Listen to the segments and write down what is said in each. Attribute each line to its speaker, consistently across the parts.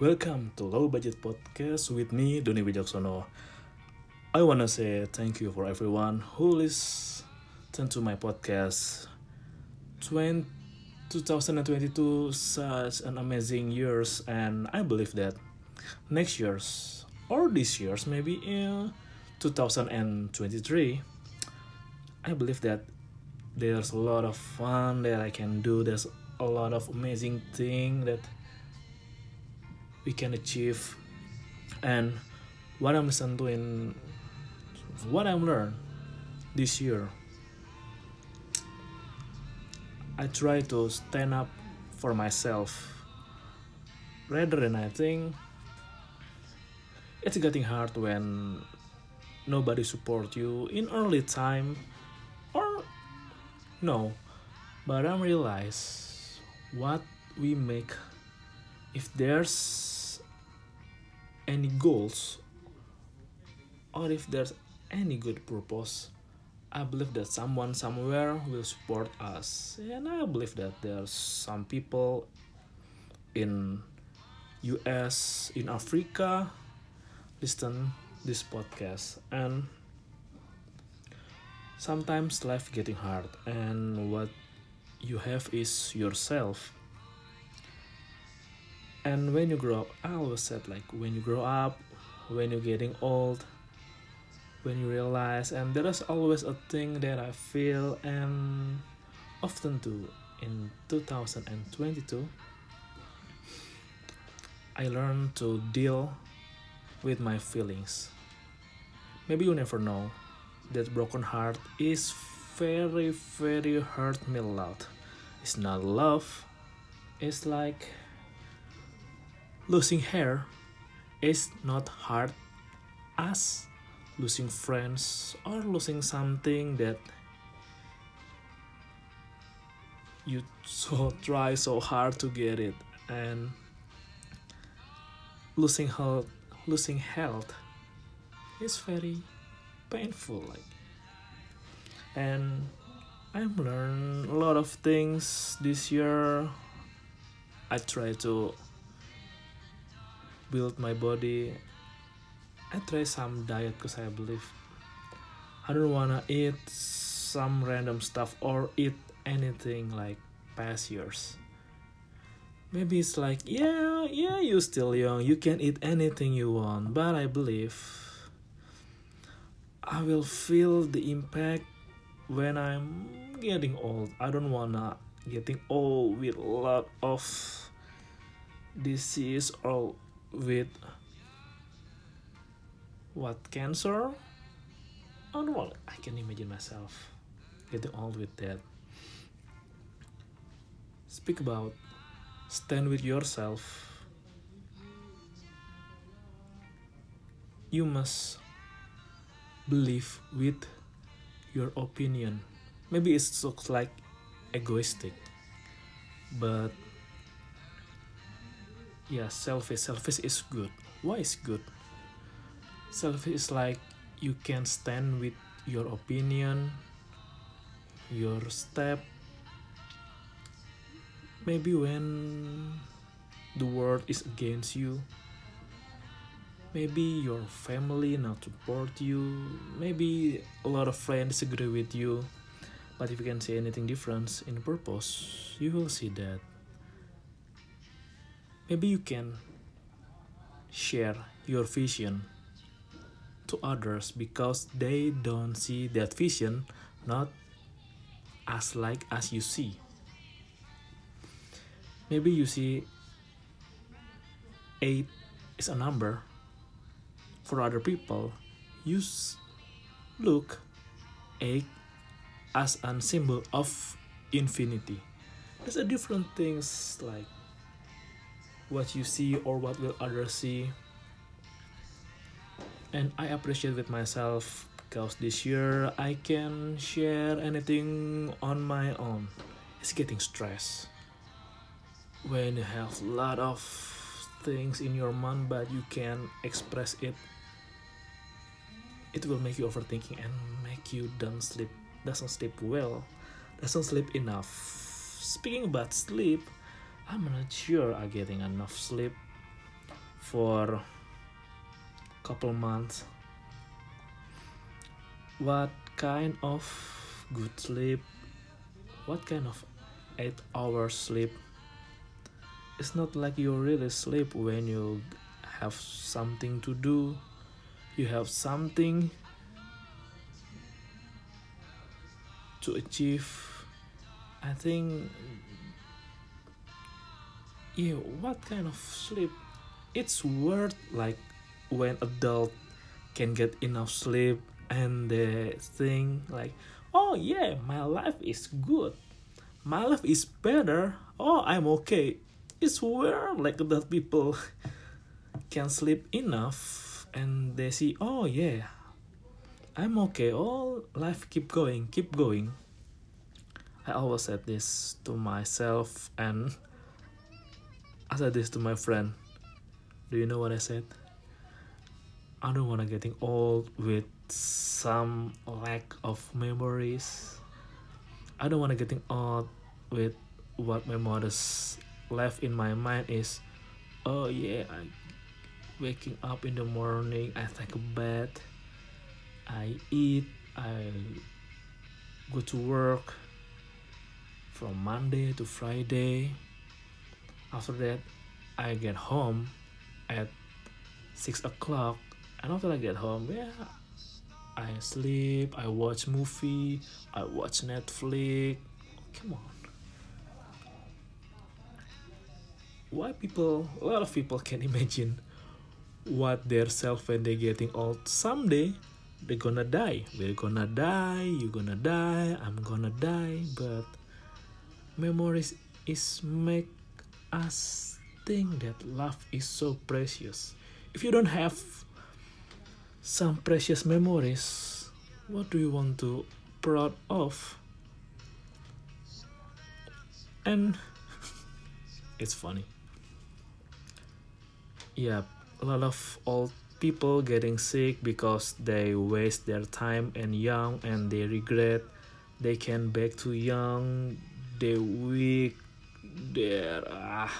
Speaker 1: Welcome to Low Budget Podcast with me, Doni Wijaksono. I wanna say thank you for everyone who listen to my podcast. 20, 2022 such an amazing years, and I believe that next year's or this year's maybe in 2023, I believe that there's a lot of fun that I can do. There's a lot of amazing thing that we can achieve. And what i'm in what i'm learned this year i try to stand up for myself. Rather than i think it's getting hard when nobody support you in early time or no. But i realize what we make if there's any goals or if there's any good purpose i believe that someone somewhere will support us. And i believe that there's some people in us in africa listen this podcast. And sometimes life getting hard. And what you have is yourself and when you grow up i always said like when you grow up when you're getting old when you realize and there is always a thing that i feel and often do. In 2022 i learned to deal with my feelings. Maybe you never know that broken heart is very very hurt me a lot. It's not love it's like losing hair is not hard as losing friends or losing something that you so try so hard to get it. And losing health losing health is very painful like and i've learned a lot of things this year. I try to build my body I try some diet because I believe I don't wanna eat some random stuff or eat anything like past years. Maybe it's like, yeah, yeah, you're still young, you can eat anything you want, but I believe I will feel the impact when I'm getting old. I don't wanna getting old with a lot of disease or with what cancer? Oh no i can imagine myself getting old with that. Speak about stand with yourself. You must believe with your opinion. Maybe it looks like egoistic but yeah selfish. Selfish is good. Why is good? Selfish is like you can stand with your opinion your step. Maybe when the world is against you maybe your family not support you maybe a lot of friends disagree with you. But if you can say anything different in purpose you will see that maybe you can share your vision to others because they don't see that vision not as like as you see. Maybe you see 8 is a number for other people. You look 8 as a symbol of infinity. There's a different things like what you see or what will others see. And i appreciate with myself because this year i can share anything on my own. It's getting stress when you have a lot of things in your mind but you can express it. It will make you overthinking and make you don't sleep doesn't sleep well doesn't sleep enough. Speaking about sleep I'm not sure I'm getting enough sleep for couple months. What kind of good sleep what kind of 8 hours sleep? It's not like you really sleep when you have something to do. You have something to achieve. I think yeah what kind of sleep? It's worth like when adult can get enough sleep and they think like oh yeah my life is good. My life is better. Oh i'm okay. It's weird like that people can sleep enough and they see oh yeah i'm okay. Oh life keep going keep going. I always said this to myself and i said this to my friend. Do you know what i said? I don't want to getting old with some lack of memories. I don't want to getting old with what my mother's left in my mind is oh yeah i waking up in the morning i take a bath i eat i go to work from monday to friday after that i get home at six o'clock. And after i get home yeah i sleep i watch movie i watch netflix. Come on. Why people a lot of people can imagine what their self when they getting old. Someday they're gonna die. We're gonna die you're gonna die i'm gonna die. But memories is make us think that love is so precious. If you don't have some precious memories what do you want to proud of? And it's funny. Yeah a lot of old people getting sick because they waste their time and young and they regret they can back to young they weak there ah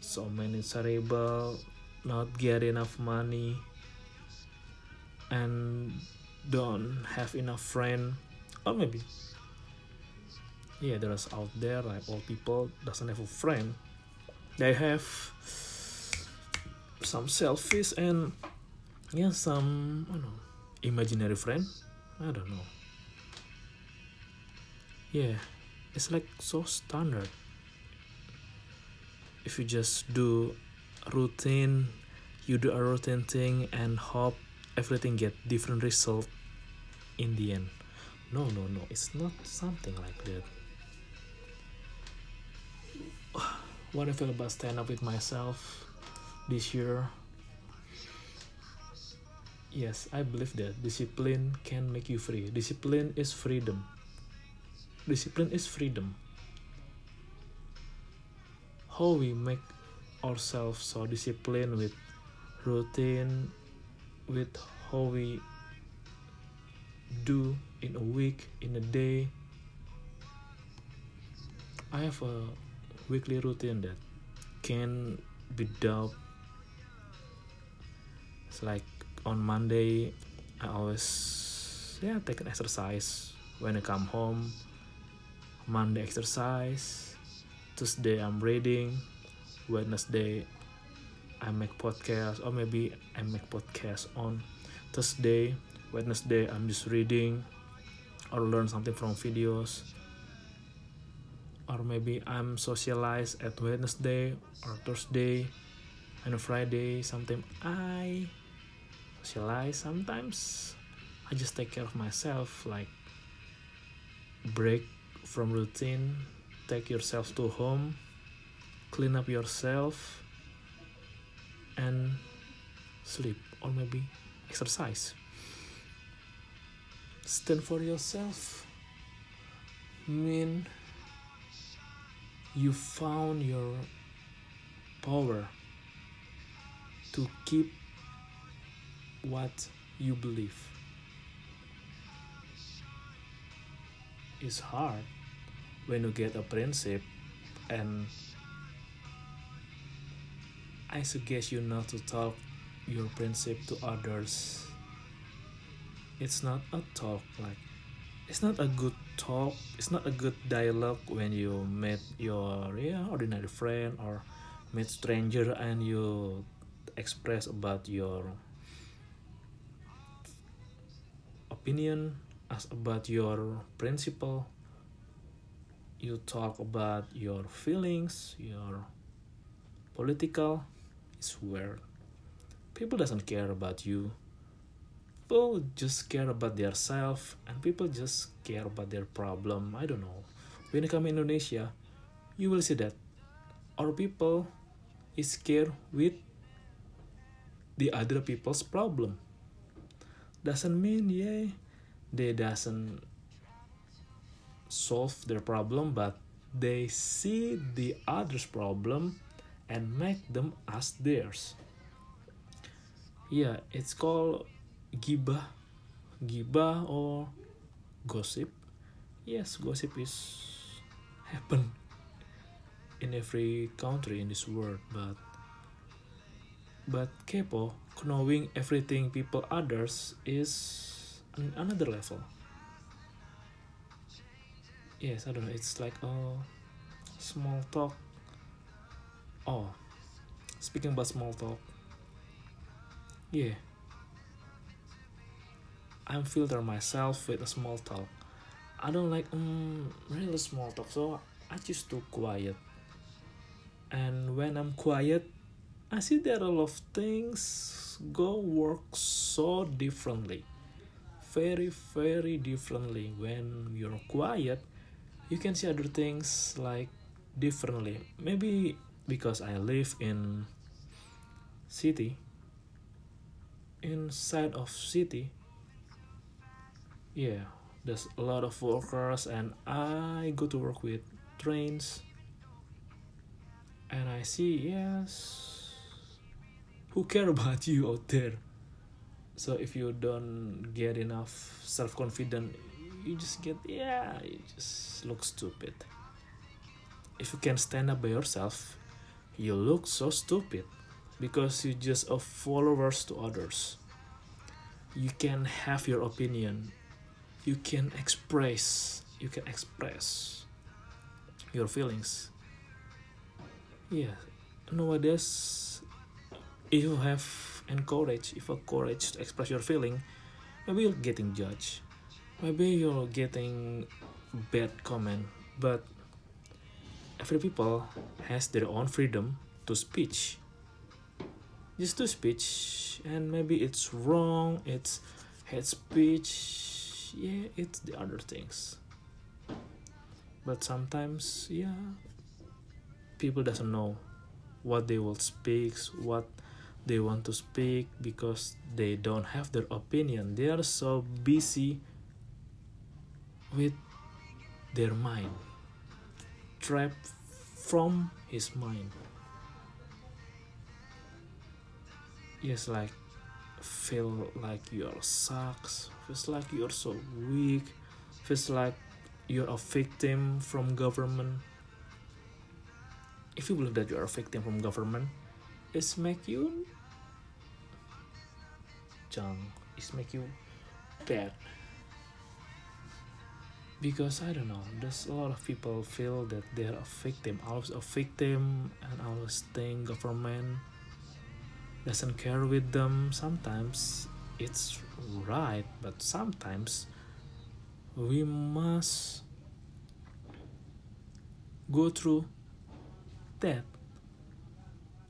Speaker 1: so many cerebral not get enough money and don't have enough friend. Or maybe. Yeah there's out there like old people doesn't have a friend. They have some selfies and yeah some I don't know imaginary friend. I don't know. Yeah it's like so standard if you just do routine you do a routine thing and hope everything get different result in the end. No no no it's not something like that. What I feel about stand up with myself this year? Yes i believe that discipline can make you free. Discipline is freedom. Discipline is freedom how we make ourselves so disciplined with routine with how we do in a week in a day. I have a weekly routine that can be doubt it's like on Monday I always yeah take an exercise. When I come home Monday exercise Tuesday I'm reading Wednesday I make podcast or maybe I make podcast on Thursday Wednesday I'm just reading or learn something from videos. Or maybe I'm socialize at Wednesday or Thursday and Friday sometimes I socialize sometimes. I just take care of myself like break from routine take yourself to home clean up yourself and sleep or maybe exercise. Stand for yourself. Mean you found your power to keep what you believe. It's hard when you get a friendship and I suggest you not to talk your principle to others. It's not a talk like it's not a good talk. It's not a good dialogue when you meet your yeah ordinary friend or meet stranger and you express about your opinion as about your principle you talk about your feelings your political it's weird people doesn't care about you. People just care about their self and people just care about their problem. I don't know. When you come in indonesia you will see that our people is scared with the other people's problem. Doesn't mean yeah they doesn't solve their problem but they see the other's problem and make them as theirs. Yeah it's called gibah gibah or gossip. Yes gossip is happen in every country in this world but but kepo knowing everything people others is another level yes i don't know. It's like a small talk. Oh speaking about small talk. Yeah. I'm filter myself with a small talk. I don't like um really small talk. So i just too quiet. And when i'm quiet I see that a lot of things go work so differently. Very, very differently. When you're quiet, you can see other things like differently. Maybe because I live in city, inside of city, yeah, there's a lot of workers and I go to work with trains and I see yes who care about you out there so if you don't get enough self-confident you just get yeah you just look stupid. If you can stand up by yourself you look so stupid because you just a followers to others. You can have your opinion. You can express you can express your feelings. Yeah nowadays if you have encourage if a courage to express your feeling maybe you're getting judged maybe you're getting bad comment but every people has their own freedom to speech. Just to speech and maybe it's wrong it's hate speech yeah it's the other things. But sometimes yeah people doesn't know what they will speak what they want to speak because they don't have their opinion. They are so busy with their mind trapped from his mind. Yes like feel like you're sucks feels like you're so weak feels like you're a victim from government. If you believe that you're a victim from government it's make you junk it's make you bad because I don't know there's a lot of people feel that they're a victim always a victim and always think government doesn't care with them. Sometimes it's right but sometimes we must go through that.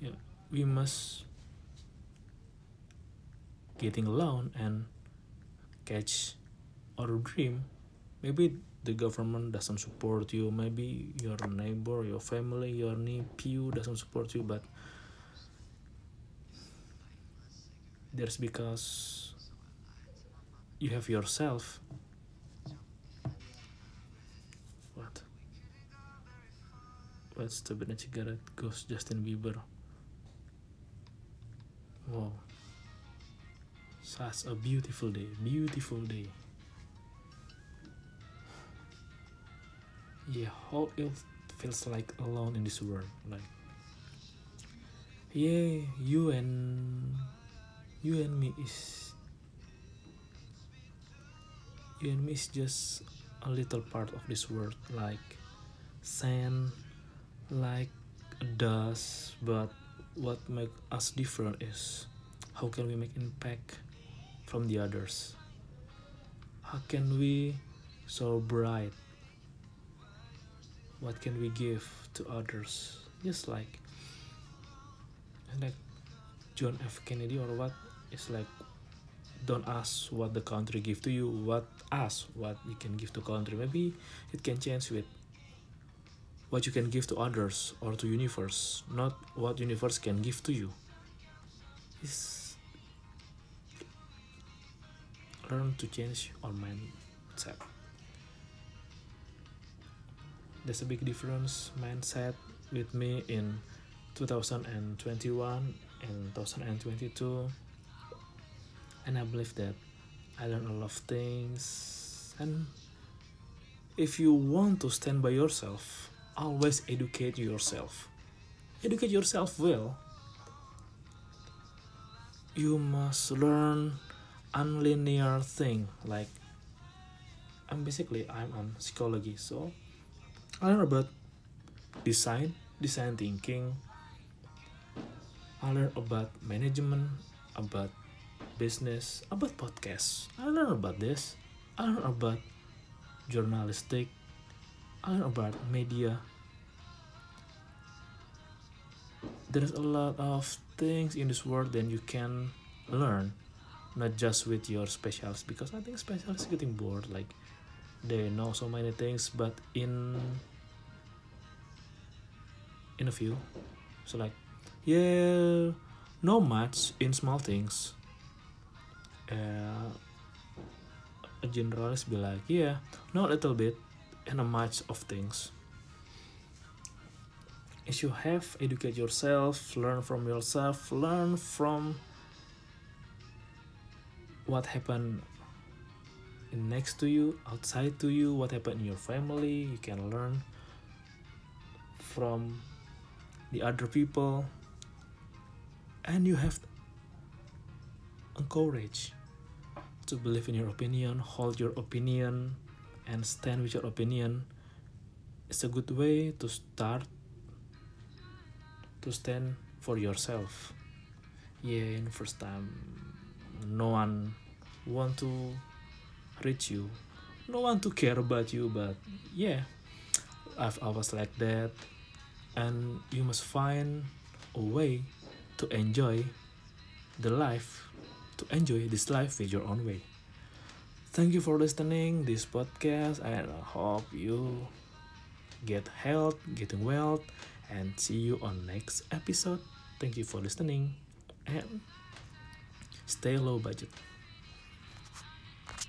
Speaker 1: Yeah we must getting alone and catch or dream maybe the government doesn't support you. Maybe your neighbor your family your nephew doesn't support you but there's because you have yourself. What? What's the Bennett cigarette ghost Justin Bieber. Wow. Such a beautiful day, beautiful day. Yeah, how it feels like alone in this world. Like yeah you and you and me is you and me is just a little part of this world like sand like dust but what make us different is how can we make impact from the others how can we so bright what can we give to others? Just like like john f. Kennedy or what? It's like don't ask what the country give to you what ask what you can give to country. Maybe it can change with what you can give to others or to universe not what universe can give to you. Is learn to change our mindset there's a big difference mindset with me in 2021 and 2022 and i believe that i learned a lot of things. And if you want to stand by yourself always educate yourself. Educate yourself well. You must learn unlinear thing. Like i'm basically i'm on psychology so I learn about design, design thinking. I learn about management, about business, about podcasts. I learn about this. I learn about journalistic. I learn about media. There's a lot of things in this world that you can learn, not just with your specialists. Because I think specialists getting bored. Like they know so many things, but in in a few so like yeah no much in small things. Uh, a generalist be like yeah not a little bit and a much of things. If you have educate yourself learn from yourself learn from what happened next to you outside to you what happened in your family. You can learn from the other people and you have encourage to believe in your opinion hold your opinion and stand with your opinion. It's a good way to start to stand for yourself. Yeah in first time no one want to reach you. No one to care about you but yeah I've, always like that and you must find a way to enjoy the life to enjoy this life with your own way. Thank you for listening this podcast and i hope you get health getting well and see you on next episode. Thank you for listening and stay low budget